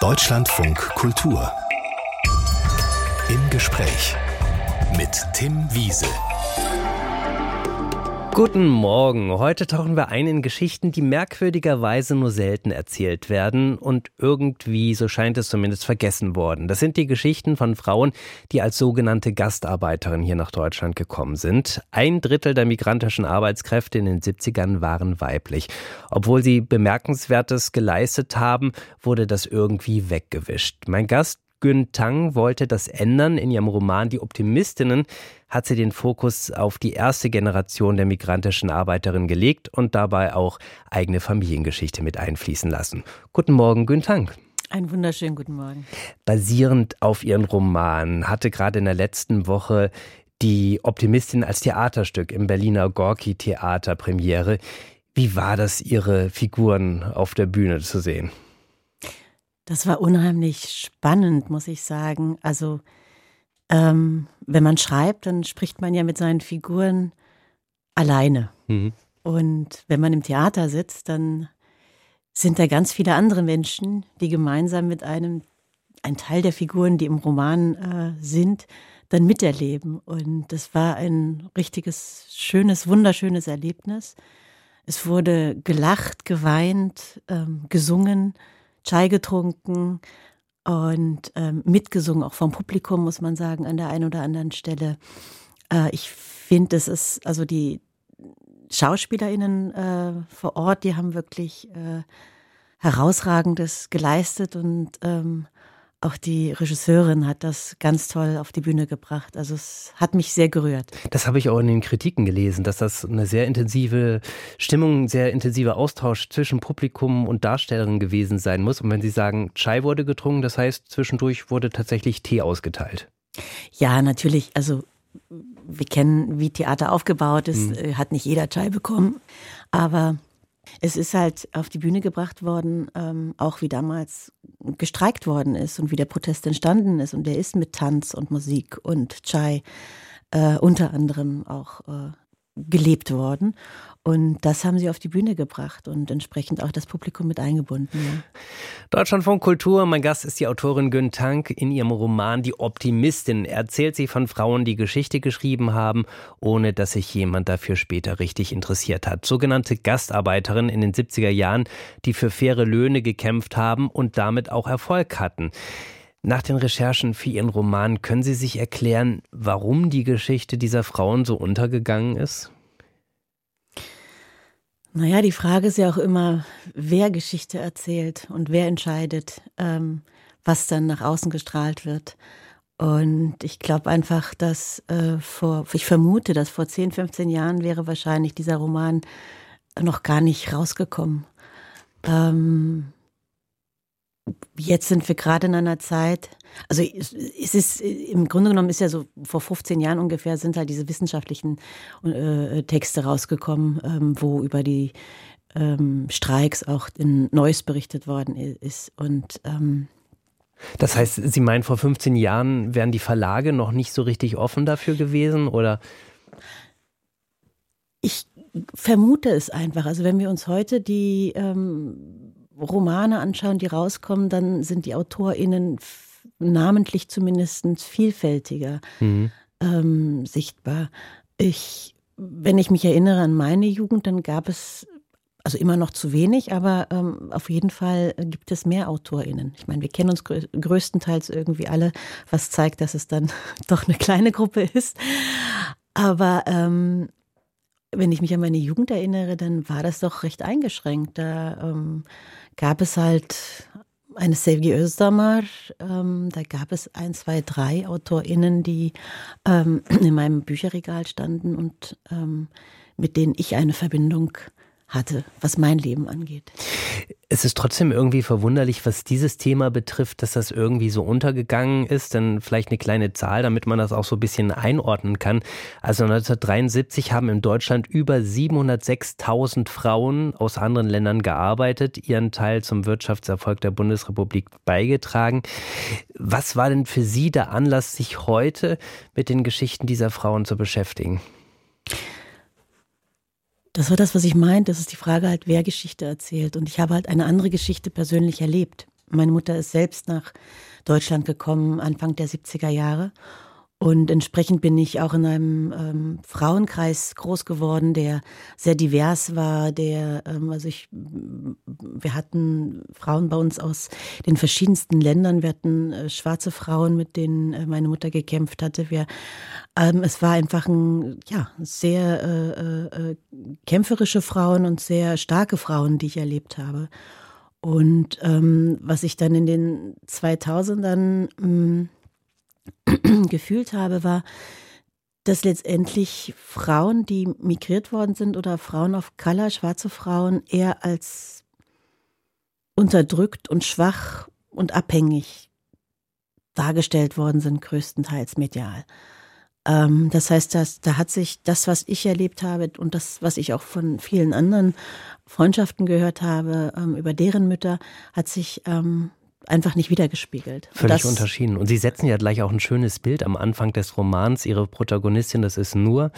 Deutschlandfunk Kultur. Im Gespräch mit Tim Wiese. Guten Morgen. Heute tauchen wir ein in Geschichten, die merkwürdigerweise nur selten erzählt werden und irgendwie, so scheint es zumindest, vergessen worden. Das sind die Geschichten von Frauen, die als sogenannte Gastarbeiterinnen hier nach Deutschland gekommen sind. Ein Drittel der migrantischen Arbeitskräfte in den 70ern waren weiblich. Obwohl sie Bemerkenswertes geleistet haben, wurde das irgendwie weggewischt. Mein Gast Gün Tang wollte das ändern. In ihrem Roman Die Optimistinnen hat sie den Fokus auf die erste Generation der migrantischen Arbeiterinnen gelegt und dabei auch eigene Familiengeschichte mit einfließen lassen. Guten Morgen, Gün Tang. Einen wunderschönen guten Morgen. Basierend auf ihren Roman hatte gerade in der letzten Woche die Optimistin als Theaterstück im Berliner Gorki Theater Premiere. Wie war das, ihre Figuren auf der Bühne zu sehen? Das war unheimlich spannend, muss ich sagen. Also, ähm, wenn man schreibt, dann spricht man ja mit seinen Figuren alleine. Mhm. Und wenn man im Theater sitzt, dann sind da ganz viele andere Menschen, die gemeinsam mit einem, ein Teil der Figuren, die im Roman äh, sind, dann miterleben. Und das war ein richtiges, schönes, wunderschönes Erlebnis. Es wurde gelacht, geweint, ähm, gesungen. Chai getrunken und ähm, mitgesungen, auch vom Publikum, muss man sagen, an der einen oder anderen Stelle. Äh, ich finde, es ist, also die SchauspielerInnen äh, vor Ort, die haben wirklich äh, herausragendes geleistet und ähm, auch die Regisseurin hat das ganz toll auf die Bühne gebracht. Also es hat mich sehr gerührt. Das habe ich auch in den Kritiken gelesen, dass das eine sehr intensive Stimmung, ein sehr intensiver Austausch zwischen Publikum und Darstellerin gewesen sein muss. Und wenn Sie sagen, Chai wurde getrunken, das heißt, zwischendurch wurde tatsächlich Tee ausgeteilt. Ja, natürlich. Also wir kennen, wie Theater aufgebaut ist. Hm. Hat nicht jeder Chai bekommen. Aber es ist halt auf die Bühne gebracht worden, ähm, auch wie damals gestreikt worden ist und wie der Protest entstanden ist. Und der ist mit Tanz und Musik und Chai äh, unter anderem auch äh, gelebt worden. Und das haben sie auf die Bühne gebracht und entsprechend auch das Publikum mit eingebunden. Ja. Deutschlandfunk Kultur, mein Gast ist die Autorin Gün Tank. In ihrem Roman Die Optimistin erzählt sie von Frauen, die Geschichte geschrieben haben, ohne dass sich jemand dafür später richtig interessiert hat. Sogenannte Gastarbeiterinnen in den 70er Jahren, die für faire Löhne gekämpft haben und damit auch Erfolg hatten. Nach den Recherchen für Ihren Roman können Sie sich erklären, warum die Geschichte dieser Frauen so untergegangen ist? Naja, die Frage ist ja auch immer, wer Geschichte erzählt und wer entscheidet, ähm, was dann nach außen gestrahlt wird. Und ich glaube einfach, dass äh, vor, ich vermute, dass vor 10, 15 Jahren wäre wahrscheinlich dieser Roman noch gar nicht rausgekommen. Ähm, jetzt sind wir gerade in einer Zeit, also es ist im Grunde genommen ist ja so vor 15 Jahren ungefähr sind halt diese wissenschaftlichen äh, Texte rausgekommen, ähm, wo über die ähm, Streiks auch in Neues berichtet worden ist und ähm, das heißt, Sie meinen, vor 15 Jahren wären die Verlage noch nicht so richtig offen dafür gewesen, oder? Ich vermute es einfach. Also wenn wir uns heute die ähm, Romane anschauen, die rauskommen, dann sind die AutorInnen namentlich zumindest vielfältiger mhm. ähm, sichtbar. Ich, wenn ich mich erinnere an meine Jugend, dann gab es also immer noch zu wenig, aber ähm, auf jeden Fall gibt es mehr AutorInnen. Ich meine, wir kennen uns grö größtenteils irgendwie alle, was zeigt, dass es dann doch eine kleine Gruppe ist. Aber ähm, wenn ich mich an meine Jugend erinnere, dann war das doch recht eingeschränkt. Da ähm, gab es halt eine Sevgi Özdamar, ähm, da gab es ein, zwei, drei AutorInnen, die ähm, in meinem Bücherregal standen und ähm, mit denen ich eine Verbindung hatte, was mein Leben angeht. Es ist trotzdem irgendwie verwunderlich, was dieses Thema betrifft, dass das irgendwie so untergegangen ist. Denn vielleicht eine kleine Zahl, damit man das auch so ein bisschen einordnen kann. Also 1973 haben in Deutschland über 706.000 Frauen aus anderen Ländern gearbeitet, ihren Teil zum Wirtschaftserfolg der Bundesrepublik beigetragen. Was war denn für Sie der Anlass, sich heute mit den Geschichten dieser Frauen zu beschäftigen? Das war das, was ich meinte. Das ist die Frage halt, wer Geschichte erzählt. Und ich habe halt eine andere Geschichte persönlich erlebt. meine Mutter ist selbst nach Deutschland gekommen, Anfang der 70er Jahre. Und entsprechend bin ich auch in einem ähm, Frauenkreis groß geworden, der sehr divers war, der, ähm, also ich, wir hatten Frauen bei uns aus den verschiedensten Ländern, wir hatten äh, schwarze Frauen, mit denen äh, meine Mutter gekämpft hatte. Wir, ähm, es war einfach ein, ja, sehr äh, äh, kämpferische Frauen und sehr starke Frauen, die ich erlebt habe. Und ähm, was ich dann in den 2000ern mh, gefühlt habe, war, dass letztendlich Frauen, die migriert worden sind oder Frauen of Color, schwarze Frauen, eher als unterdrückt und schwach und abhängig dargestellt worden sind, größtenteils medial. Ähm, das heißt, dass, da hat sich das, was ich erlebt habe und das, was ich auch von vielen anderen Freundschaften gehört habe, ähm, über deren Mütter, hat sich ähm, einfach nicht wiedergespiegelt. Völlig das unterschieden. Und Sie setzen ja gleich auch ein schönes Bild am Anfang des Romans. Ihre Protagonistin, das ist Nur.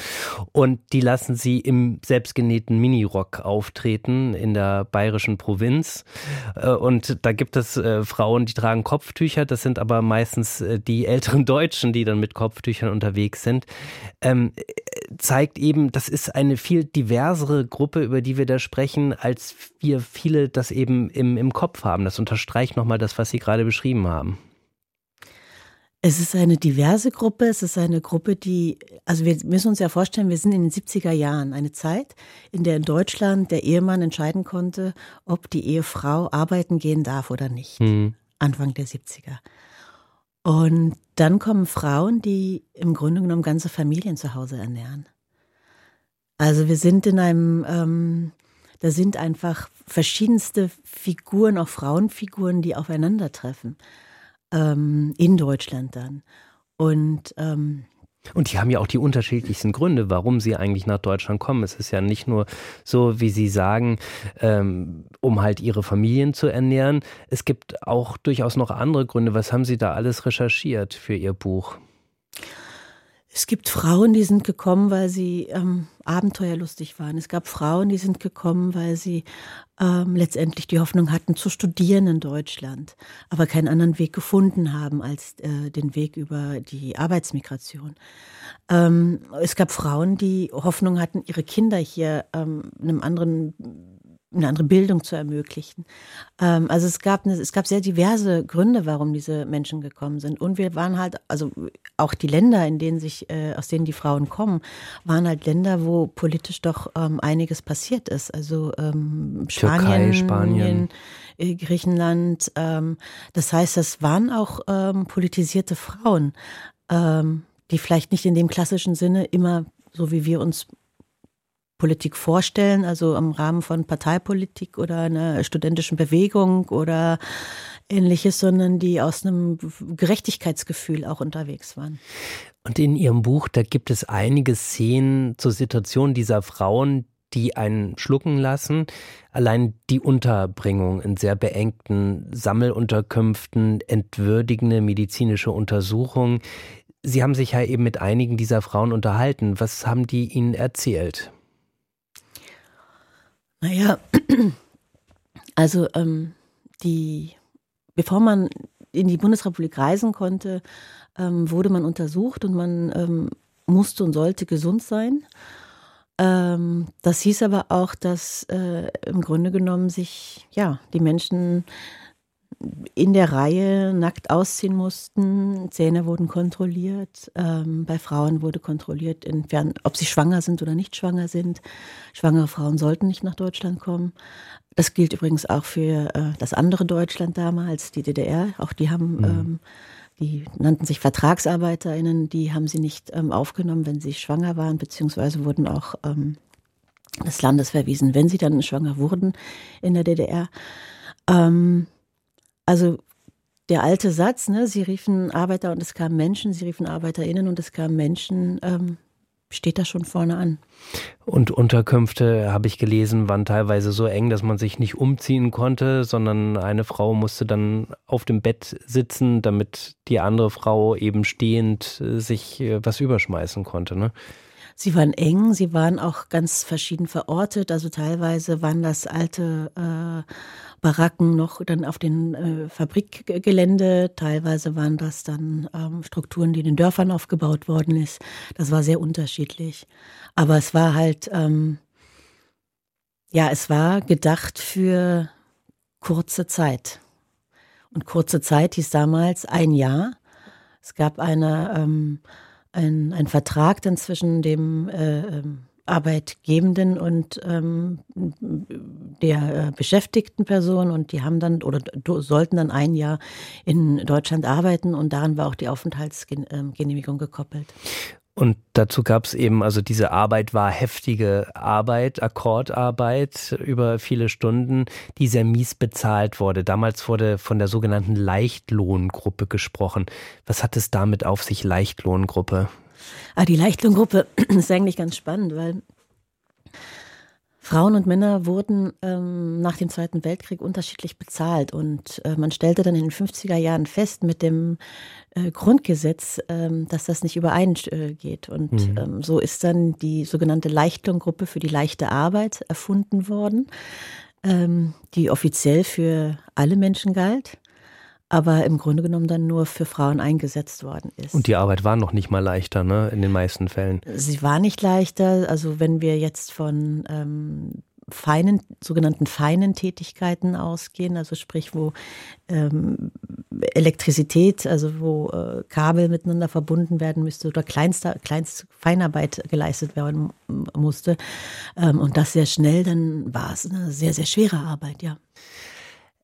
Und die lassen Sie im selbstgenähten Minirock auftreten in der bayerischen Provinz. Äh, und da gibt es äh, Frauen, die tragen Kopftücher. Das sind aber meistens äh, die älteren Deutschen, die dann mit Kopftüchern unterwegs sind. Ähm, zeigt eben, das ist eine viel diversere Gruppe, über die wir da sprechen, als wir viele das eben im, im Kopf haben. Das unterstreicht nochmal das, was Sie gerade beschrieben haben. Es ist eine diverse Gruppe, es ist eine Gruppe, die, also wir müssen uns ja vorstellen, wir sind in den 70er Jahren, eine Zeit, in der in Deutschland der Ehemann entscheiden konnte, ob die Ehefrau arbeiten gehen darf oder nicht. Mhm. Anfang der 70er. Und dann kommen Frauen, die im Grunde genommen ganze Familien zu Hause ernähren. Also wir sind in einem, ähm, da sind einfach verschiedenste Figuren, auch Frauenfiguren, die aufeinandertreffen ähm, in Deutschland dann. Und ähm, und die haben ja auch die unterschiedlichsten Gründe, warum sie eigentlich nach Deutschland kommen. Es ist ja nicht nur so, wie Sie sagen, ähm, um halt ihre Familien zu ernähren. Es gibt auch durchaus noch andere Gründe. Was haben Sie da alles recherchiert für Ihr Buch? Es gibt Frauen, die sind gekommen, weil sie ähm, abenteuerlustig waren. Es gab Frauen, die sind gekommen, weil sie ähm, letztendlich die Hoffnung hatten, zu studieren in Deutschland, aber keinen anderen Weg gefunden haben als äh, den Weg über die Arbeitsmigration. Ähm, es gab Frauen, die Hoffnung hatten, ihre Kinder hier ähm, einem anderen eine andere Bildung zu ermöglichen. Ähm, also es gab, eine, es gab sehr diverse Gründe, warum diese Menschen gekommen sind. Und wir waren halt, also auch die Länder, in denen sich, äh, aus denen die Frauen kommen, waren halt Länder, wo politisch doch ähm, einiges passiert ist. Also ähm, Spanien, Türkei, Spanien. Äh, Griechenland. Ähm, das heißt, das waren auch politisierte Frauen, die vielleicht nicht in dem klassischen Sinne immer so wie wir uns Politik vorstellen, also im Rahmen von Parteipolitik oder einer studentischen Bewegung oder ähnliches, sondern die aus einem Gerechtigkeitsgefühl auch unterwegs waren. Und in Ihrem Buch, da gibt es einige Szenen zur Situation dieser Frauen, die einen schlucken lassen. Allein die Unterbringung in sehr beengten Sammelunterkünften, entwürdigende medizinische Untersuchungen. Sie haben sich ja eben mit einigen dieser Frauen unterhalten. Was haben die Ihnen erzählt? Naja, also ähm, die, bevor man in die Bundesrepublik reisen konnte, ähm, wurde man untersucht und man ähm, musste und sollte gesund sein. Ähm, das hieß aber auch, dass äh, im Grunde genommen sich ja die Menschen in der Reihe nackt ausziehen mussten. Zähne wurden kontrolliert. Ähm, bei Frauen wurde kontrolliert, inwiefern, ob sie schwanger sind oder nicht schwanger sind. Schwangere Frauen sollten nicht nach Deutschland kommen. Das gilt übrigens auch für äh, das andere Deutschland damals, die DDR. Auch die haben, mhm. ähm, die nannten sich VertragsarbeiterInnen, die haben sie nicht ähm, aufgenommen, wenn sie schwanger waren, beziehungsweise wurden auch ähm, des Landes verwiesen, wenn sie dann schwanger wurden in der DDR. Ähm, also der alte Satz, ne, sie riefen Arbeiter und es kamen Menschen, sie riefen ArbeiterInnen und es kamen Menschen, ähm, steht da schon vorne an. Und Unterkünfte, habe ich gelesen, waren teilweise so eng, dass man sich nicht umziehen konnte, sondern eine Frau musste dann auf dem Bett sitzen, damit die andere Frau eben stehend äh, sich äh, was überschmeißen konnte. Ne? Sie waren eng, sie waren auch ganz verschieden verortet. Also teilweise waren das alte äh, Baracken noch dann auf den äh, Fabrikgelände, teilweise waren das dann ähm, Strukturen, die in den Dörfern aufgebaut worden ist. Das war sehr unterschiedlich. Aber es war halt, ähm, ja, es war gedacht für kurze Zeit. Und kurze Zeit hieß damals ein Jahr. Es gab eine, ähm, ein, ein Vertrag dann zwischen dem äh, ähm, Arbeitgebenden und ähm, der äh, beschäftigten Person und die haben dann oder sollten dann ein Jahr in Deutschland arbeiten und daran war auch die Aufenthaltsgenehmigung gekoppelt. Und dazu gab es eben, also diese Arbeit war heftige Arbeit, Akkordarbeit über viele Stunden, die sehr mies bezahlt wurde. Damals wurde von der sogenannten Leichtlohngruppe gesprochen. Was hat es damit auf sich, Leichtlohngruppe? Ah, die Leichtlohngruppe ist eigentlich ganz spannend, weil Frauen und Männer wurden ähm, nach dem Zweiten Weltkrieg unterschiedlich bezahlt und äh, man stellte dann in den 50er Jahren fest mit dem äh, Grundgesetz, ähm, dass das nicht übereingeht. Und mhm. ähm, so ist dann die sogenannte Leichtlohngruppe für die leichte Arbeit erfunden worden, ähm, die offiziell für alle Menschen galt aber im Grunde genommen dann nur für Frauen eingesetzt worden ist. Und die Arbeit war noch nicht mal leichter, ne, in den meisten Fällen. Sie war nicht leichter. Also wenn wir jetzt von ähm, feinen, sogenannten feinen Tätigkeiten ausgehen, also sprich, wo ähm, Elektrizität, also wo äh, Kabel miteinander verbunden werden müsste oder kleinste, kleinste Feinarbeit geleistet werden musste ähm, und das sehr schnell, dann war es eine sehr, sehr schwere Arbeit, ja.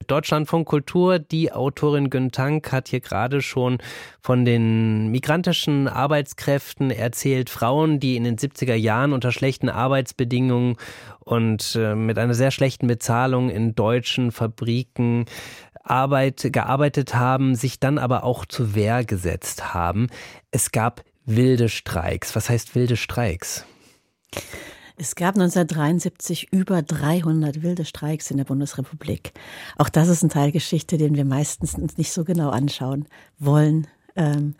Deutschlandfunk Kultur. Die Autorin Gün Tank hat hier gerade schon von den migrantischen Arbeitskräften erzählt. Frauen, die in den 70er Jahren unter schlechten Arbeitsbedingungen und äh, mit einer sehr schlechten Bezahlung in deutschen Fabriken Arbeit gearbeitet haben, sich dann aber auch zur Wehr gesetzt haben. Es gab wilde Streiks. Was heißt wilde Streiks? Es gab 1973 über 300 wilde Streiks in der Bundesrepublik. Auch das ist ein Teil Geschichte, den wir meistens uns nicht so genau anschauen wollen. Ähm,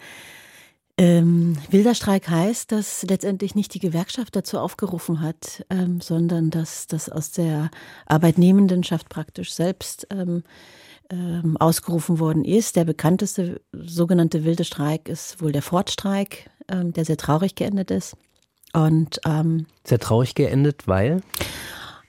ähm, wilder Streik heißt, dass letztendlich nicht die Gewerkschaft dazu aufgerufen hat, ähm, sondern dass das aus der Arbeitnehmendenschaft praktisch selbst ähm, ähm, ausgerufen worden ist. Der bekannteste sogenannte wilde Streik ist wohl der Fordstreik, ähm, der sehr traurig geendet ist. Und ähm, sehr traurig geendet, weil?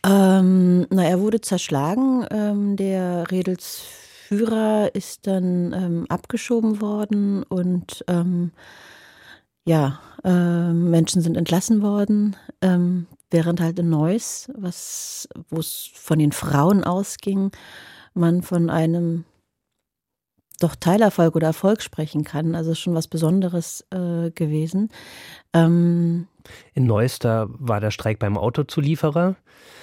Ähm, na, er wurde zerschlagen. Ähm, der Redelsführer ist dann ähm, abgeschoben worden und ähm, ja, äh, Menschen sind entlassen worden, ähm, während halt in Neuss, was wo es von den Frauen ausging, man von einem doch Teilerfolg oder Erfolg sprechen kann. Also schon was Besonderes äh, gewesen. Ähm, in Neuss, da war der Streik beim Autozulieferer.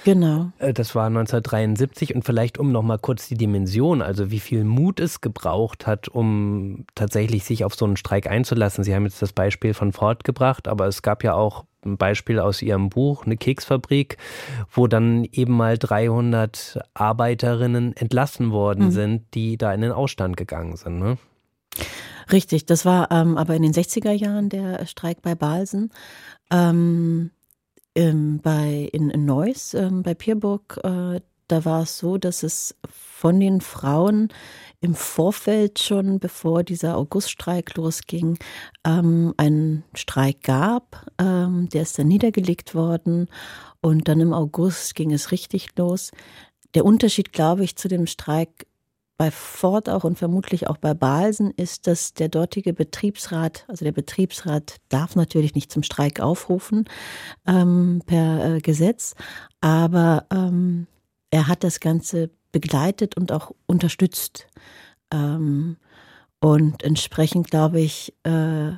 Genau. Äh, das war 1973 und vielleicht um nochmal kurz die Dimension, also wie viel Mut es gebraucht hat, um tatsächlich sich auf so einen Streik einzulassen. Sie haben jetzt das Beispiel von Ford gebracht, aber es gab ja auch ein Beispiel aus Ihrem Buch, eine Keksfabrik, wo dann eben mal 300 Arbeiterinnen entlassen worden mhm. sind, die da in den Ausstand gegangen sind. Ne? Richtig, das war ähm, aber in den 60er Jahren der Streik bei Balsen. Ähm, ähm, bei, in, in Neuss, ähm, bei Pierburg, äh, da war es so, dass es von den Frauen im Vorfeld schon, bevor dieser Auguststreik losging, ähm, einen Streik gab. Ähm, der ist dann niedergelegt worden und dann im August ging es richtig los. Der Unterschied, glaube ich, zu dem Streik bei Ford auch und vermutlich auch bei Balsen ist, dass der dortige Betriebsrat, also der Betriebsrat darf natürlich nicht zum Streik aufrufen ähm, per äh, Gesetz, aber ähm, er hat das Ganze begleitet und auch unterstützt. Ähm, und entsprechend glaube ich, äh,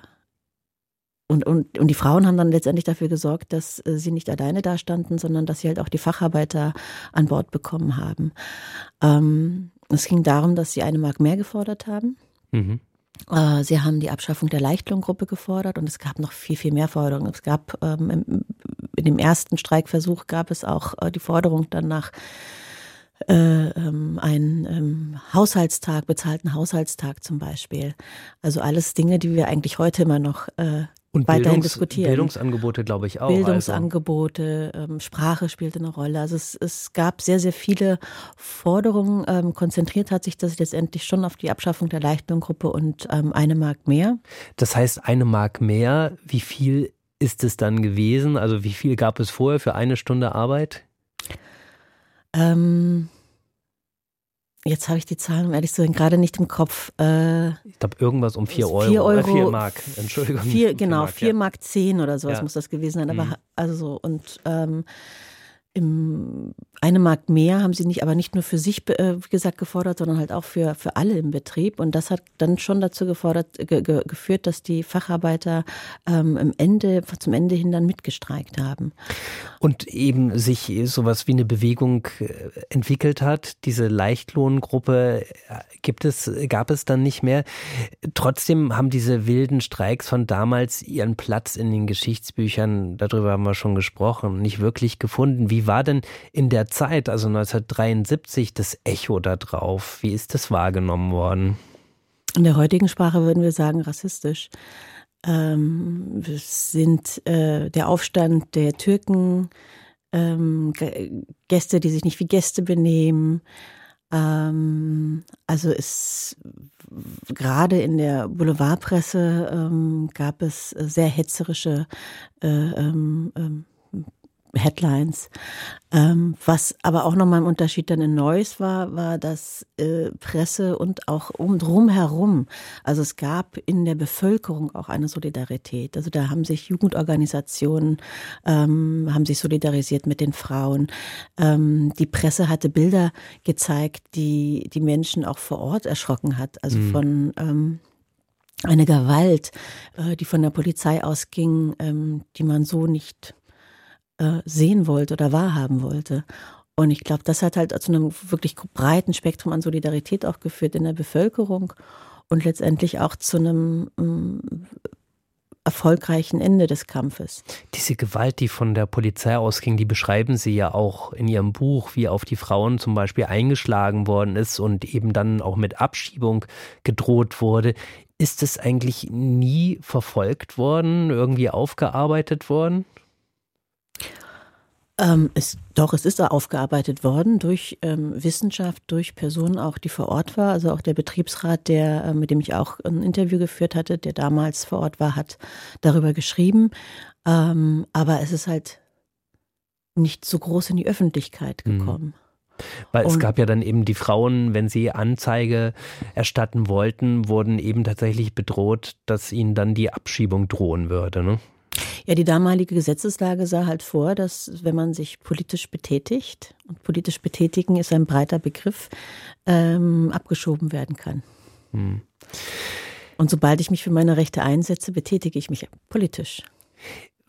und, und, und die Frauen haben dann letztendlich dafür gesorgt, dass äh, sie nicht alleine dastanden, sondern dass sie halt auch die Facharbeiter an Bord bekommen haben. Ähm, es ging darum, dass sie eine Mark mehr gefordert haben. Mhm. Äh, sie haben die Abschaffung der Leichtlohngruppe gefordert und es gab noch viel, viel mehr Forderungen. Es gab ähm, in dem ersten Streikversuch gab es auch äh, die Forderung dann nach äh, ähm, einen ähm, Haushaltstag, bezahlten Haushaltstag zum Beispiel. Also alles Dinge, die wir eigentlich heute immer noch äh, und weiterhin Bildungs diskutieren. Bildungsangebote, glaube ich, auch. Bildungsangebote, also. Sprache spielte eine Rolle. Also es, es gab sehr, sehr viele Forderungen. Ähm, konzentriert hat sich das letztendlich schon auf die Abschaffung der Leichtlohngruppe und ähm, eine Mark mehr. Das heißt, eine Mark mehr, wie viel ist es dann gewesen? Also wie viel gab es vorher für eine Stunde Arbeit? Ähm, Jetzt habe ich die Zahlen, um ehrlich zu sein, gerade nicht im Kopf. Äh, ich glaube, irgendwas um 4 Euro. 4 Euro. Äh, 4 Mark, Entschuldigung. 4, genau, 4 Mark, ja. 10 oder sowas ja. muss das gewesen sein. Aber mhm. also so, und ähm, im, eine Mark mehr haben sie nicht, aber nicht nur für sich, äh, wie gesagt, gefordert, sondern halt auch für, für alle im Betrieb. Und das hat dann schon dazu gefordert, ge, ge, geführt, dass die Facharbeiter ähm, im Ende, zum Ende hin dann mitgestreikt haben. Und eben sich sowas wie eine Bewegung äh, entwickelt hat. Diese Leichtlohngruppe äh, gibt es, gab es dann nicht mehr. Trotzdem haben diese wilden Streiks von damals ihren Platz in den Geschichtsbüchern, darüber haben wir schon gesprochen, nicht wirklich gefunden. Wie war denn in der Zeit, also 1973, das Echo da drauf? Wie ist das wahrgenommen worden? In der heutigen Sprache würden wir sagen rassistisch. Ähm, sind äh, der Aufstand der Türken, ähm, Gäste, die sich nicht wie Gäste benehmen. Ähm, also es gerade in der Boulevardpresse ähm, gab es sehr hetzerische äh, ähm, ähm, Headlines. Ähm, was aber auch nochmal ein Unterschied dann in Neuss war, war, dass äh, Presse und auch um drumherum, also es gab in der Bevölkerung auch eine Solidarität. Also da haben sich Jugendorganisationen, ähm, haben sich solidarisiert mit den Frauen. Ähm, die Presse hatte Bilder gezeigt, die die Menschen auch vor Ort erschrocken hat. Also mhm. von ähm, eine Gewalt, äh, die von der Polizei ausging, ähm, die man so nicht äh, sehen wollte oder wahrhaben wollte. Und ich glaube, das hat halt zu einem wirklich breiten Spektrum an Solidarität auch geführt in der Bevölkerung und letztendlich auch zu einem ähm, erfolgreichen Ende des Kampfes. Diese Gewalt, die von der Polizei ausging, die beschreiben Sie ja auch in Ihrem Buch, wie auf die Frauen zum Beispiel eingeschlagen worden ist und eben dann auch mit Abschiebung gedroht wurde. Ist es eigentlich nie verfolgt worden, irgendwie aufgearbeitet worden? Ähm, es, doch, es ist aufgearbeitet worden durch ähm, Wissenschaft, durch Personen auch, die vor Ort war. Also auch der Betriebsrat, der, äh, mit dem ich auch ein Interview geführt hatte, der damals vor Ort war, hat darüber geschrieben. Ähm, aber es ist halt nicht so groß in die Öffentlichkeit mhm. gekommen. Mhm. Weil es gab ja dann eben die Frauen, wenn sie Anzeige erstatten wollten, wurden eben tatsächlich bedroht, dass ihnen dann die Abschiebung drohen würde. Ne? Ja, die damalige Gesetzeslage sah halt vor, dass wenn man sich politisch betätigt, und politisch betätigen ist ein breiter Begriff, ähm, abgeschoben werden kann. Hm. Und sobald ich mich für meine Rechte einsetze, betätige ich mich politisch.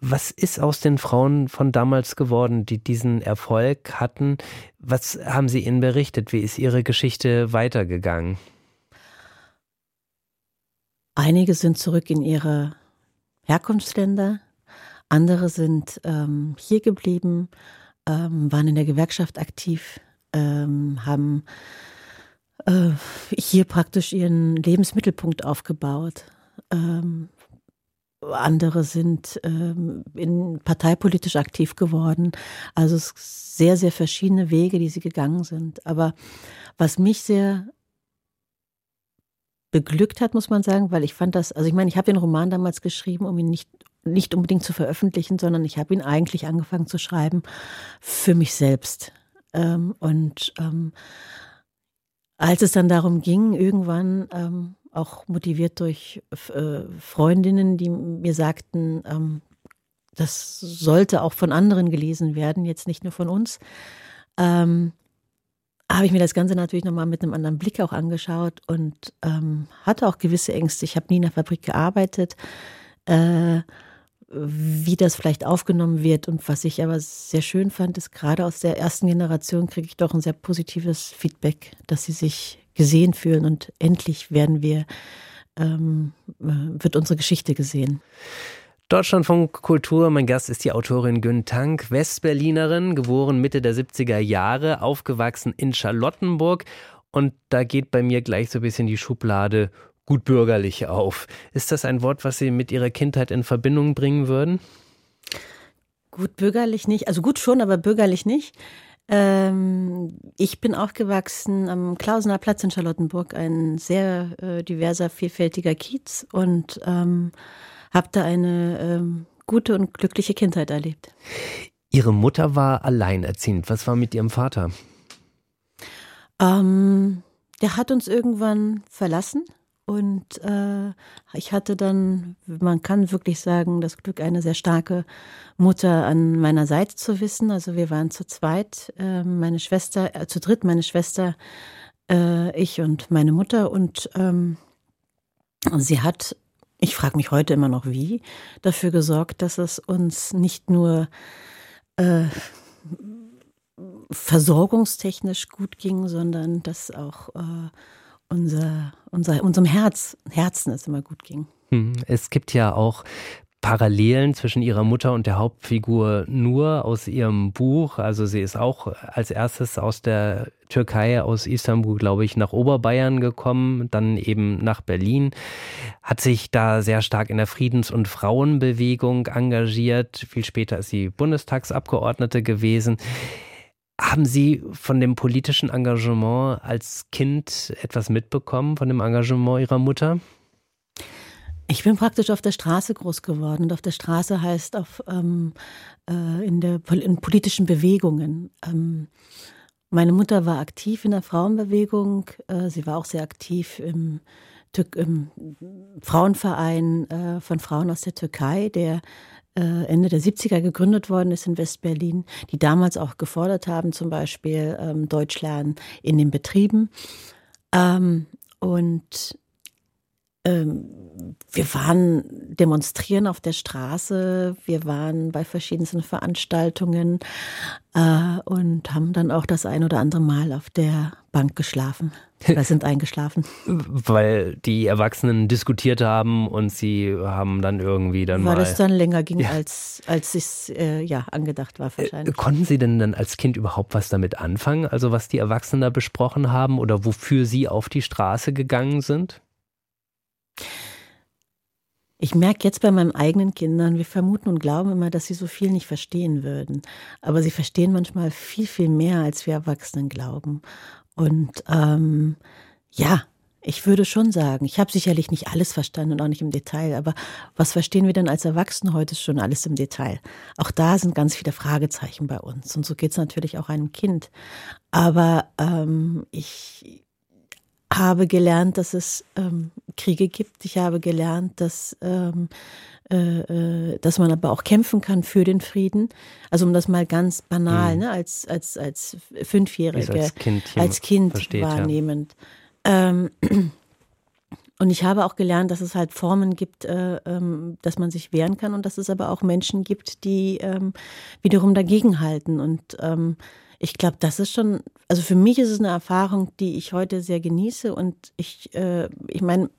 Was ist aus den Frauen von damals geworden, die diesen Erfolg hatten? Was haben Sie ihnen berichtet? Wie ist Ihre Geschichte weitergegangen? Einige sind zurück in ihre Herkunftsländer, andere sind ähm, hier geblieben, ähm, waren in der Gewerkschaft aktiv, ähm, haben äh, hier praktisch ihren Lebensmittelpunkt aufgebaut. Ähm, andere sind ähm, in parteipolitisch aktiv geworden. Also sehr, sehr verschiedene Wege, die sie gegangen sind. Aber was mich sehr beglückt hat, muss man sagen, weil ich fand das, also ich meine, ich habe den Roman damals geschrieben, um ihn nicht, nicht unbedingt zu veröffentlichen, sondern ich habe ihn eigentlich angefangen zu schreiben für mich selbst. Ähm, und ähm, als es dann darum ging, irgendwann ähm, auch motiviert durch äh, Freundinnen, die mir sagten, ähm, das sollte auch von anderen gelesen werden, jetzt nicht nur von uns, ähm, habe ich mir das Ganze natürlich nochmal mit einem anderen Blick auch angeschaut und ähm, hatte auch gewisse Ängste. Ich habe nie in der Fabrik gearbeitet, äh, wie das vielleicht aufgenommen wird. Und was ich aber sehr schön fand, ist gerade aus der ersten Generation kriege ich doch ein sehr positives Feedback, dass sie sich gesehen fühlen und endlich werden wir, ähm, äh, wird unsere Geschichte gesehen. Deutschlandfunk Kultur, mein Gast ist die Autorin Gün Tank, Westberlinerin, geboren Mitte der 70er Jahre, aufgewachsen in Charlottenburg. Und da geht bei mir gleich so ein bisschen die Schublade gut bürgerlich auf. Ist das ein Wort, was Sie mit Ihrer Kindheit in Verbindung bringen würden? Gut bürgerlich nicht, also gut schon, aber bürgerlich nicht. Ähm, ich bin aufgewachsen am Klausener Platz in Charlottenburg, ein sehr äh, diverser, vielfältiger Kiez und ähm, habe da eine ähm, gute und glückliche Kindheit erlebt. Ihre Mutter war alleinerziehend. Was war mit Ihrem Vater? Ähm, der hat uns irgendwann verlassen. Und äh, ich hatte dann, man kann wirklich sagen, das Glück, eine sehr starke Mutter an meiner Seite zu wissen. Also wir waren zu zweit, äh, meine Schwester, äh, zu dritt, meine Schwester, äh, ich und meine Mutter. Und ähm, sie hat, ich frage mich heute immer noch wie, dafür gesorgt, dass es uns nicht nur äh, versorgungstechnisch gut ging, sondern dass auch äh, unser, unser, unserem Herz, Herzen es immer gut ging. Hm, es gibt ja auch Parallelen zwischen ihrer Mutter und der Hauptfigur nur aus ihrem Buch. Also sie ist auch als erstes aus der Türkei, aus Istanbul, glaube ich, nach Oberbayern gekommen, dann eben nach Berlin, hat sich da sehr stark in der Friedens- und Frauenbewegung engagiert. Viel später ist sie Bundestagsabgeordnete gewesen. Haben Sie von dem politischen Engagement als Kind etwas mitbekommen, von dem Engagement Ihrer Mutter? Ich bin praktisch auf der Straße groß geworden und auf der Straße heißt auf ähm, äh, in der in politischen Bewegungen. Ähm, meine Mutter war aktiv in der Frauenbewegung. Äh, sie war auch sehr aktiv im, im Frauenverein äh, von Frauen aus der Türkei, der äh, Ende der 70er gegründet worden ist in Westberlin, die damals auch gefordert haben, zum Beispiel ähm, Deutsch in den Betrieben. Ähm, und wir waren demonstrieren auf der Straße, wir waren bei verschiedensten Veranstaltungen äh, und haben dann auch das ein oder andere Mal auf der Bank geschlafen. Oder sind eingeschlafen. Weil die Erwachsenen diskutiert haben und sie haben dann irgendwie dann Weil mal... es dann länger ging, ja. als, als es äh, ja, angedacht war wahrscheinlich. Äh, konnten Sie denn dann als Kind überhaupt was damit anfangen? Also was die Erwachsenen da besprochen haben oder wofür Sie auf die Straße gegangen sind? Ich merke jetzt bei meinen eigenen Kindern, wir vermuten und glauben immer, dass sie so viel nicht verstehen würden. Aber sie verstehen manchmal viel, viel mehr, als wir Erwachsenen glauben. Und ähm, ja, ich würde schon sagen, ich habe sicherlich nicht alles verstanden und auch nicht im Detail, aber was verstehen wir denn als Erwachsene heute schon alles im Detail? Auch da sind ganz viele Fragezeichen bei uns und so geht es natürlich auch einem Kind. Aber ähm, ich, habe gelernt, dass es ähm, Kriege gibt. Ich habe gelernt, dass, ähm, äh, äh, dass man aber auch kämpfen kann für den Frieden. Also um das mal ganz banal, mhm. ne, als, als, als Fünfjährige, als Kind, als kind versteht, wahrnehmend. Ja. Ähm, und ich habe auch gelernt, dass es halt Formen gibt, äh, ähm, dass man sich wehren kann und dass es aber auch Menschen gibt, die ähm, wiederum dagegenhalten. Und ähm, ich glaube, das ist schon, also für mich ist es eine Erfahrung, die ich heute sehr genieße und ich, äh, ich meine,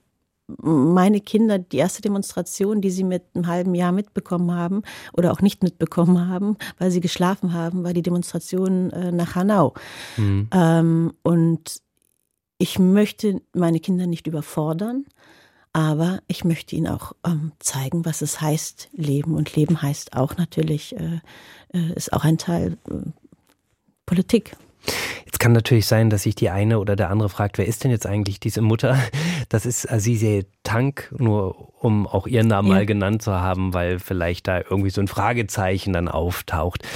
meine Kinder, die erste Demonstration, die sie mit einem halben Jahr mitbekommen haben oder auch nicht mitbekommen haben, weil sie geschlafen haben, war die Demonstration äh, nach Hanau. Mhm. Ähm, und ich möchte meine Kinder nicht überfordern, aber ich möchte ihnen auch ähm, zeigen, was es heißt, Leben. Und Leben heißt auch natürlich, äh, äh ist auch ein Teil äh, Politik. Jetzt kann natürlich sein, dass sich die eine oder der andere fragt, wer ist denn jetzt eigentlich diese Mutter? Das ist Azize Tank, nur um auch ihren Namen ja. mal genannt zu haben, weil vielleicht da irgendwie so ein Fragezeichen dann auftaucht.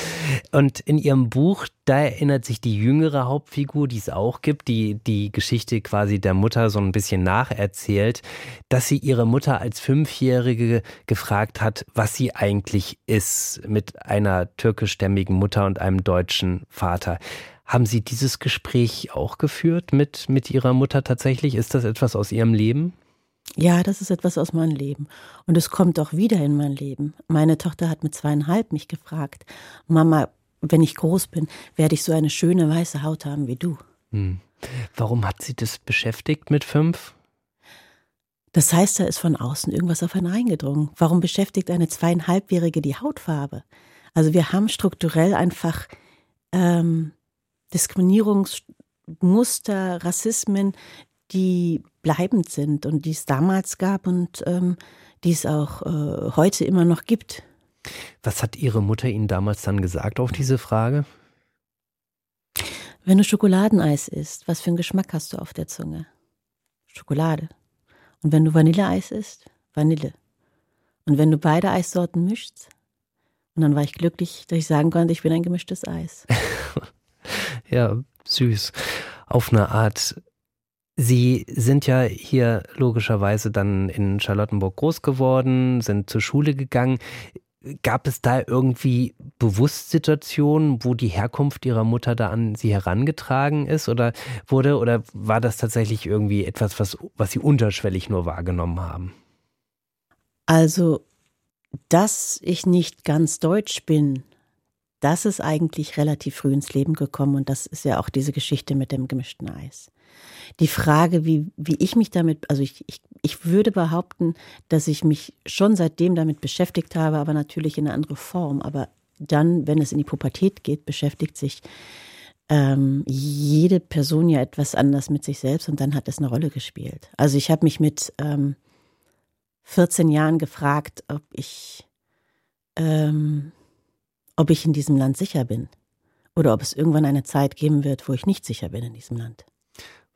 Und in ihrem Buch, da erinnert sich die jüngere Hauptfigur, die es auch gibt, die die Geschichte quasi der Mutter so ein bisschen nacherzählt, dass sie ihre Mutter als Fünfjährige gefragt hat, was sie eigentlich ist mit einer türkischstämmigen Mutter und einem deutschen Vater. Haben Sie dieses Gespräch auch geführt mit, mit Ihrer Mutter tatsächlich? Ist das etwas aus Ihrem Leben? Ja, das ist etwas aus meinem Leben. Und es kommt auch wieder in mein Leben. Meine Tochter hat mit zweieinhalb mich gefragt, Mama, wenn ich groß bin, werde ich so eine schöne weiße Haut haben wie du. Hm. Warum hat sie das beschäftigt mit fünf? Das heißt, da ist von außen irgendwas auf einen eingedrungen. Warum beschäftigt eine zweieinhalbjährige die Hautfarbe? Also wir haben strukturell einfach ähm, Diskriminierungsmuster, Rassismen, die bleibend sind und die es damals gab und ähm, die es auch äh, heute immer noch gibt. Was hat Ihre Mutter Ihnen damals dann gesagt auf diese Frage? Wenn du Schokoladeneis isst, was für einen Geschmack hast du auf der Zunge? Schokolade. Und wenn du Vanilleeis isst, Vanille. Und wenn du beide Eissorten mischst, und dann war ich glücklich, dass ich sagen konnte, ich bin ein gemischtes Eis. ja, süß. Auf eine Art. Sie sind ja hier logischerweise dann in Charlottenburg groß geworden, sind zur Schule gegangen. Gab es da irgendwie bewusst Situationen, wo die Herkunft ihrer Mutter da an sie herangetragen ist oder wurde oder war das tatsächlich irgendwie etwas, was, was sie unterschwellig nur wahrgenommen haben? Also, dass ich nicht ganz deutsch bin, das ist eigentlich relativ früh ins Leben gekommen und das ist ja auch diese Geschichte mit dem gemischten Eis. Die Frage, wie, wie ich mich damit, also ich, ich, ich würde behaupten, dass ich mich schon seitdem damit beschäftigt habe, aber natürlich in einer anderen Form. Aber dann, wenn es in die Pubertät geht, beschäftigt sich ähm, jede Person ja etwas anders mit sich selbst und dann hat es eine Rolle gespielt. Also ich habe mich mit ähm, 14 Jahren gefragt, ob ich, ähm, ob ich in diesem Land sicher bin oder ob es irgendwann eine Zeit geben wird, wo ich nicht sicher bin in diesem Land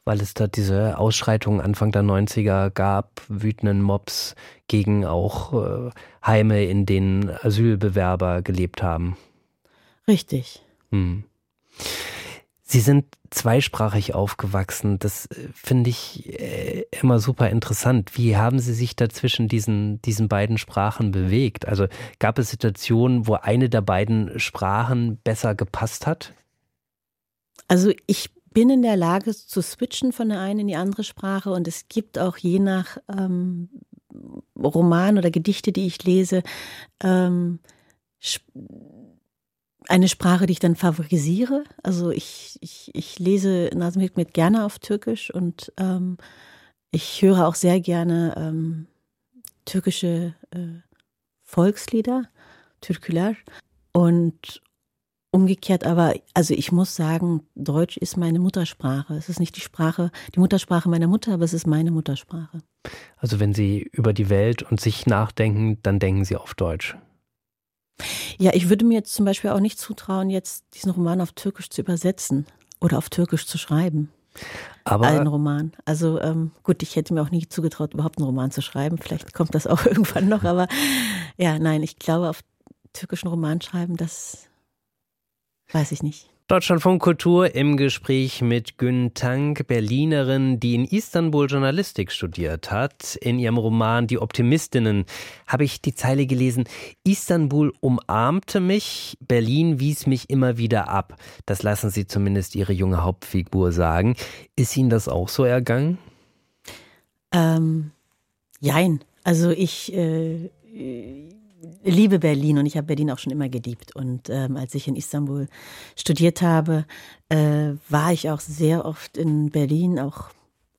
weil es da diese Ausschreitungen Anfang der 90er gab, wütenden Mobs gegen auch äh, Heime, in denen Asylbewerber gelebt haben. Richtig. Hm. Sie sind zweisprachig aufgewachsen. Das äh, finde ich äh, immer super interessant. Wie haben Sie sich da zwischen diesen, diesen beiden Sprachen bewegt? Also gab es Situationen, wo eine der beiden Sprachen besser gepasst hat? Also ich bin in der Lage zu switchen von der einen in die andere Sprache und es gibt auch je nach ähm, Roman oder Gedichte, die ich lese, ähm, eine Sprache, die ich dann favorisiere. Also ich, ich, ich lese Nazım Hikmet gerne auf Türkisch und ähm, ich höre auch sehr gerne ähm, türkische äh, Volkslieder, Türküler. Und Umgekehrt aber, also ich muss sagen, Deutsch ist meine Muttersprache. Es ist nicht die Sprache, die Muttersprache meiner Mutter, aber es ist meine Muttersprache. Also wenn Sie über die Welt und sich nachdenken, dann denken Sie auf Deutsch. Ja, ich würde mir jetzt zum Beispiel auch nicht zutrauen, jetzt diesen Roman auf Türkisch zu übersetzen oder auf Türkisch zu schreiben. Aber einen Roman. Also ähm, gut, ich hätte mir auch nie zugetraut, überhaupt einen Roman zu schreiben. Vielleicht kommt das auch irgendwann noch, aber ja, nein, ich glaube, auf türkischen Roman schreiben, das Weiß ich nicht. Deutschlandfunk Kultur im Gespräch mit Gün Tank, Berlinerin, die in Istanbul Journalistik studiert hat. In ihrem Roman Die Optimistinnen habe ich die Zeile gelesen, Istanbul umarmte mich, Berlin wies mich immer wieder ab. Das lassen Sie zumindest Ihre junge Hauptfigur sagen. Ist Ihnen das auch so ergangen? Ähm, jein. Also ich, äh, liebe Berlin und ich habe Berlin auch schon immer geliebt. Und ähm, als ich in Istanbul studiert habe, äh, war ich auch sehr oft in Berlin, auch,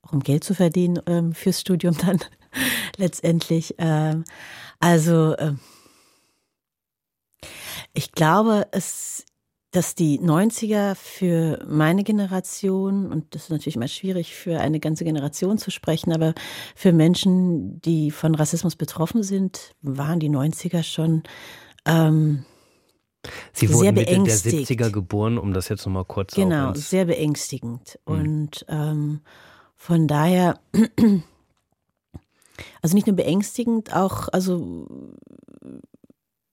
auch um Geld zu verdienen ähm, fürs Studium dann letztendlich. Ähm, also äh, ich glaube, es dass die 90er für meine Generation, und das ist natürlich immer schwierig für eine ganze Generation zu sprechen, aber für Menschen, die von Rassismus betroffen sind, waren die 90er schon ähm, Sie wurden sehr Mitte der 70er geboren, um das jetzt nochmal kurz zu Genau, sehr beängstigend. Mhm. Und ähm, von daher, also nicht nur beängstigend, auch, also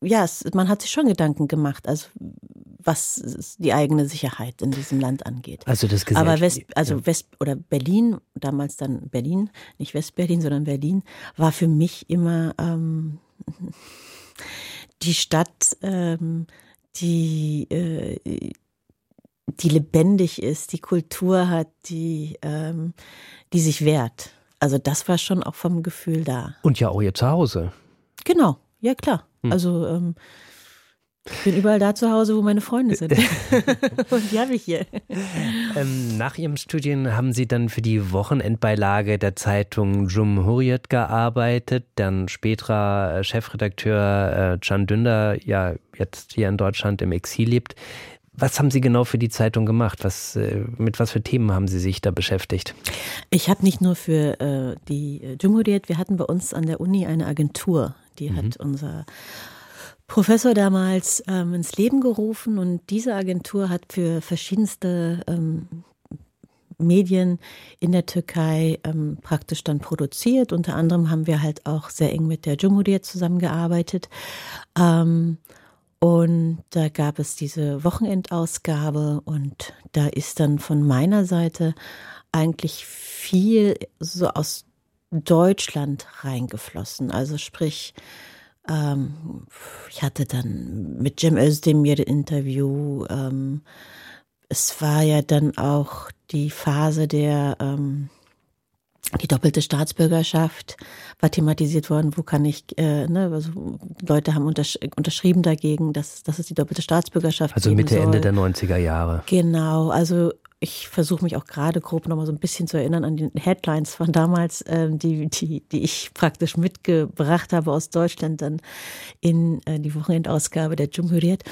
ja, es, man hat sich schon Gedanken gemacht, also was die eigene Sicherheit in diesem Land angeht. Also das Gesellschaft Aber West, also ja. West oder Berlin, damals dann Berlin, nicht Westberlin, sondern Berlin, war für mich immer ähm, die Stadt, ähm, die äh, die lebendig ist, die Kultur hat, die die, die sich wehrt. Also das war schon auch vom Gefühl da. Und ja auch ihr Zuhause. Genau, ja klar. Hm. Also ähm, ich bin überall da zu Hause, wo meine Freunde sind. Und die habe ich hier. Ähm, nach Ihrem Studien haben Sie dann für die Wochenendbeilage der Zeitung Jumhuriyet gearbeitet, dann späterer Chefredakteur äh, Can Dündar, ja jetzt hier in Deutschland im Exil lebt. Was haben Sie genau für die Zeitung gemacht? Was, äh, mit was für Themen haben Sie sich da beschäftigt? Ich habe nicht nur für äh, die äh, Jumhuriyet, wir hatten bei uns an der Uni eine Agentur, die mhm. hat unser Professor damals ähm, ins Leben gerufen und diese Agentur hat für verschiedenste ähm, Medien in der Türkei ähm, praktisch dann produziert. Unter anderem haben wir halt auch sehr eng mit der Cumhuriyet zusammengearbeitet. Ähm, und da gab es diese Wochenendausgabe und da ist dann von meiner Seite eigentlich viel so aus Deutschland reingeflossen. Also sprich, ähm, ich hatte dann mit Cem Özdemir Interview. Ähm, es war ja dann auch die Phase der ähm, die doppelte Staatsbürgerschaft war thematisiert worden. Wo kann ich, äh, ne, also Leute haben untersch unterschrieben dagegen, dass, dass es die doppelte Staatsbürgerschaft Also Mitte, Ende der 90er Jahre. Genau, also ich versuche mich auch gerade grob nochmal so ein bisschen zu erinnern an die Headlines von damals, ähm, die, die, die ich praktisch mitgebracht habe aus Deutschland dann in äh, die Wochenendausgabe der Jumhuriyet.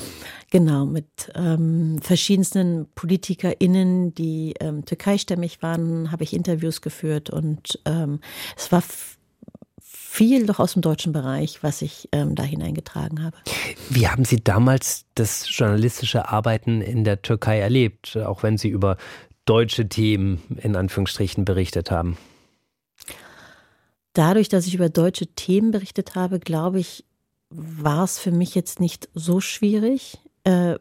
Genau, mit ähm, verschiedensten PolitikerInnen, die ähm, türkeistämmig waren, habe ich Interviews geführt und ähm, es war viel doch aus dem deutschen Bereich, was ich ähm, da hineingetragen habe. Wie haben Sie damals das journalistische Arbeiten in der Türkei erlebt, auch wenn Sie über deutsche Themen in Anführungsstrichen berichtet haben? Dadurch, dass ich über deutsche Themen berichtet habe, glaube ich, war es für mich jetzt nicht so schwierig. Äh,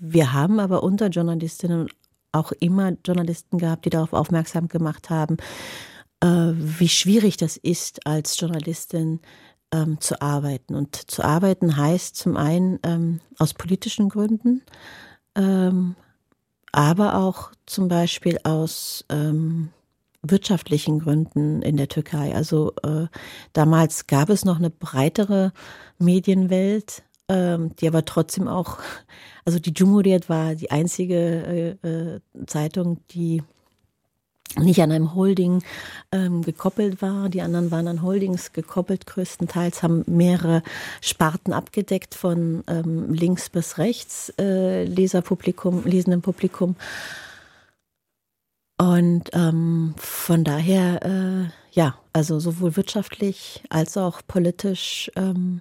wir haben aber unter Journalistinnen auch immer Journalisten gehabt, die darauf aufmerksam gemacht haben, wie schwierig das ist, als Journalistin ähm, zu arbeiten. Und zu arbeiten heißt zum einen ähm, aus politischen Gründen, ähm, aber auch zum Beispiel aus ähm, wirtschaftlichen Gründen in der Türkei. Also äh, damals gab es noch eine breitere Medienwelt, ähm, die aber trotzdem auch, also die Cumhuriyet war die einzige äh, äh, Zeitung, die nicht an einem Holding ähm, gekoppelt war. Die anderen waren an Holdings gekoppelt größtenteils, haben mehrere Sparten abgedeckt von ähm, links bis rechts äh, Leserpublikum, lesendem Publikum. Und ähm, von daher, äh, ja, also sowohl wirtschaftlich als auch politisch ähm,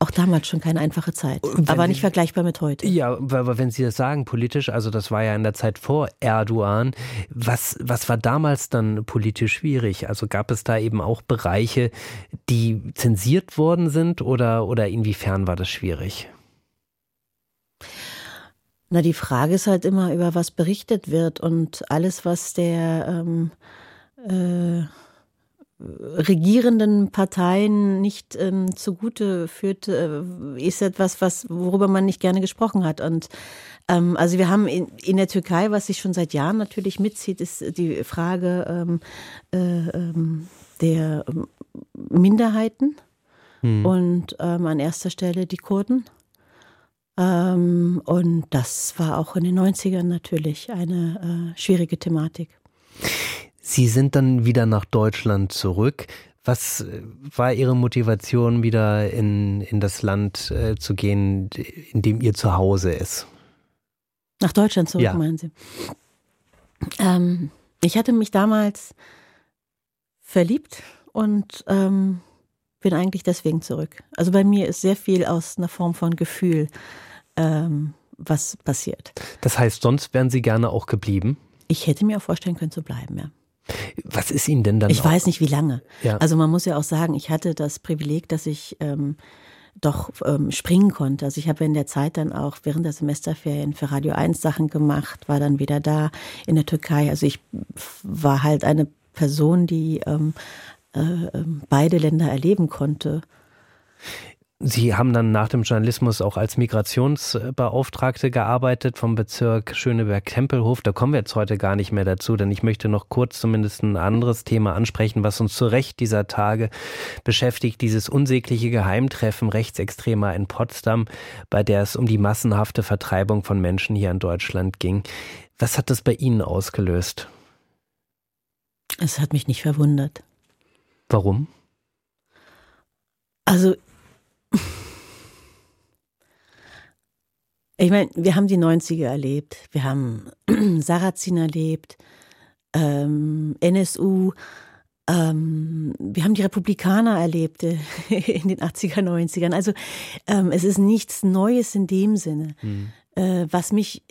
auch damals schon keine einfache Zeit, aber nicht vergleichbar mit heute. Ja, aber wenn Sie das sagen, politisch, also das war ja in der Zeit vor Erdogan, was, was war damals dann politisch schwierig? Also gab es da eben auch Bereiche, die zensiert worden sind oder, oder inwiefern war das schwierig? Na, die Frage ist halt immer, über was berichtet wird und alles, was der ähm, äh, regierenden Parteien nicht ähm, zugute führt, äh, ist etwas, was, worüber man nicht gerne gesprochen hat. Und ähm, also wir haben in, in der Türkei, was sich schon seit Jahren natürlich mitzieht, ist die Frage ähm, äh, ähm, der ähm, Minderheiten hm. und ähm, an erster Stelle die Kurden. Und das war auch in den 90ern natürlich eine äh, schwierige Thematik. Sie sind dann wieder nach Deutschland zurück. Was äh, war Ihre Motivation, wieder in, in das Land äh, zu gehen, in dem Ihr Zuhause ist? Nach Deutschland zurück, ja. meinen Sie? Ähm, ich hatte mich damals verliebt und ähm, bin eigentlich deswegen zurück. Also bei mir ist sehr viel aus einer Form von Gefühl, ähm, was passiert. Das heißt, sonst wären Sie gerne auch geblieben? Ich hätte mir auch vorstellen können zu bleiben, ja. Was ist Ihnen denn dann? Ich weiß nicht, wie lange. Ja. Also man muss ja auch sagen, ich hatte das Privileg, dass ich ähm, doch ähm, springen konnte. Also ich habe in der Zeit dann auch während der Semesterferien für Radio 1 Sachen gemacht, war dann wieder da in der Türkei. Also ich war halt eine Person, die ähm, äh, ähm, beide Länder erleben konnte. Sie haben dann nach dem Journalismus auch als Migrationsbeauftragte gearbeitet vom Bezirk Schöneberg-Tempelhof. Da kommen wir jetzt heute gar nicht mehr dazu, denn ich möchte noch kurz zumindest ein anderes Thema ansprechen, was uns zu Recht dieser Tage beschäftigt. Dieses unsägliche Geheimtreffen Rechtsextremer in Potsdam, bei der es um die massenhafte Vertreibung von Menschen hier in Deutschland ging. Was hat das bei Ihnen ausgelöst? Es hat mich nicht verwundert. Warum? Also Ich meine, wir haben die 90er erlebt, wir haben Sarrazin erlebt, ähm, NSU, ähm, wir haben die Republikaner erlebt äh, in den 80er, 90ern. Also ähm, es ist nichts Neues in dem Sinne. Mhm. Äh, was mich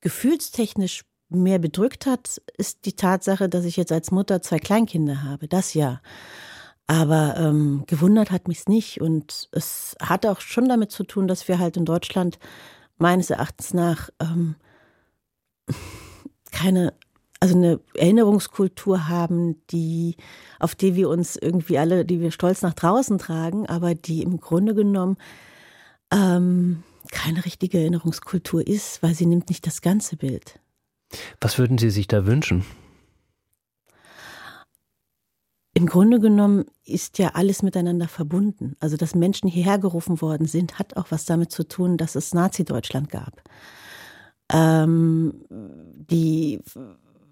gefühlstechnisch mehr bedrückt hat, ist die Tatsache, dass ich jetzt als Mutter zwei Kleinkinder habe. Das ja. Aber ähm, gewundert hat mich's nicht. Und es hat auch schon damit zu tun, dass wir halt in Deutschland meines Erachtens nach ähm, keine also eine Erinnerungskultur haben, die, auf die wir uns irgendwie alle, die wir stolz nach draußen tragen, aber die im Grunde genommen ähm, keine richtige Erinnerungskultur ist, weil sie nimmt nicht das ganze Bild. Was würden Sie sich da wünschen? Im Grunde genommen ist ja alles miteinander verbunden. Also, dass Menschen hierher gerufen worden sind, hat auch was damit zu tun, dass es Nazi-Deutschland gab. Ähm, die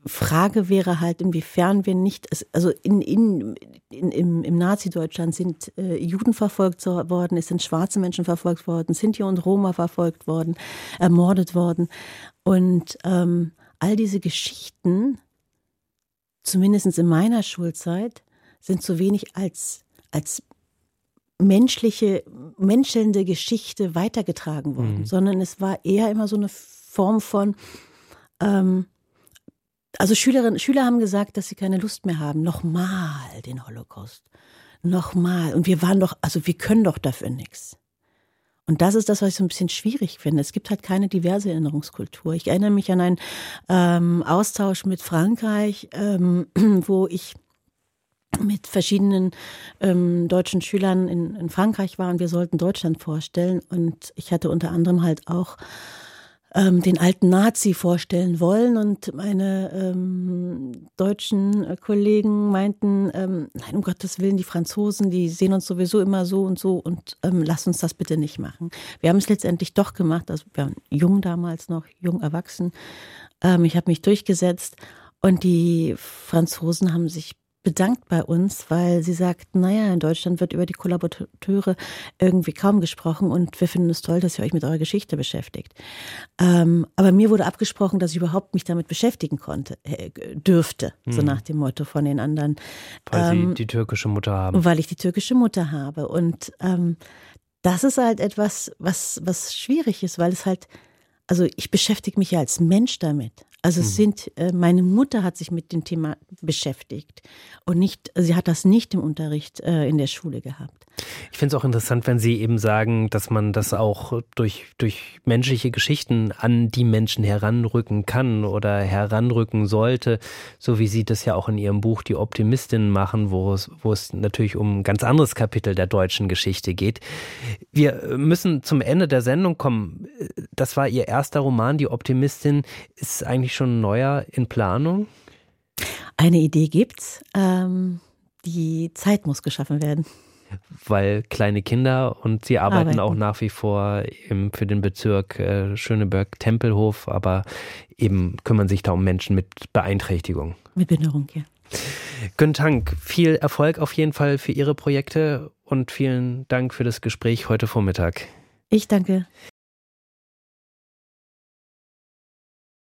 Frage wäre halt, inwiefern wir nicht, also in, in, in, im, im Nazi-Deutschland sind äh, Juden verfolgt worden, es sind schwarze Menschen verfolgt worden, Sinti und Roma verfolgt worden, ermordet worden. Und ähm, all diese Geschichten, zumindest in meiner Schulzeit, sind zu wenig als, als menschliche, menschelnde Geschichte weitergetragen worden, mhm. sondern es war eher immer so eine Form von, ähm, also Schülerinnen, Schüler haben gesagt, dass sie keine Lust mehr haben. Nochmal den Holocaust. Nochmal. Und wir waren doch, also wir können doch dafür nichts. Und das ist das, was ich so ein bisschen schwierig finde. Es gibt halt keine diverse Erinnerungskultur. Ich erinnere mich an einen ähm, Austausch mit Frankreich, ähm, wo ich mit verschiedenen ähm, deutschen Schülern in, in Frankreich war und wir sollten Deutschland vorstellen. Und ich hatte unter anderem halt auch ähm, den alten Nazi vorstellen wollen. Und meine ähm, deutschen äh, Kollegen meinten, ähm, nein, um Gottes Willen, die Franzosen, die sehen uns sowieso immer so und so und ähm, lass uns das bitte nicht machen. Wir haben es letztendlich doch gemacht. Also wir waren jung damals noch, jung erwachsen. Ähm, ich habe mich durchgesetzt. Und die Franzosen haben sich bedankt bei uns, weil sie sagt, naja, in Deutschland wird über die Kollaborateure irgendwie kaum gesprochen und wir finden es toll, dass ihr euch mit eurer Geschichte beschäftigt. Ähm, aber mir wurde abgesprochen, dass ich überhaupt mich damit beschäftigen konnte, äh, dürfte, hm. so nach dem Motto von den anderen. Weil ähm, sie die türkische Mutter haben. Weil ich die türkische Mutter habe. Und ähm, das ist halt etwas, was, was schwierig ist, weil es halt, also ich beschäftige mich ja als Mensch damit. Also es mhm. sind, äh, meine Mutter hat sich mit dem Thema beschäftigt und nicht, sie hat das nicht im Unterricht äh, in der Schule gehabt. Ich finde es auch interessant, wenn Sie eben sagen, dass man das auch durch, durch menschliche Geschichten an die Menschen heranrücken kann oder heranrücken sollte, so wie Sie das ja auch in Ihrem Buch Die Optimistin machen, wo es, wo es natürlich um ein ganz anderes Kapitel der deutschen Geschichte geht. Wir müssen zum Ende der Sendung kommen. Das war Ihr erster Roman, Die Optimistin. Ist eigentlich schon neuer in Planung? Eine Idee gibt's. Ähm, die Zeit muss geschaffen werden weil kleine Kinder und sie arbeiten, arbeiten. auch nach wie vor im, für den Bezirk äh, Schöneberg-Tempelhof, aber eben kümmern sich da um Menschen mit Beeinträchtigung. Mit Behinderung, ja. Guten Dank. Viel Erfolg auf jeden Fall für Ihre Projekte und vielen Dank für das Gespräch heute Vormittag. Ich danke.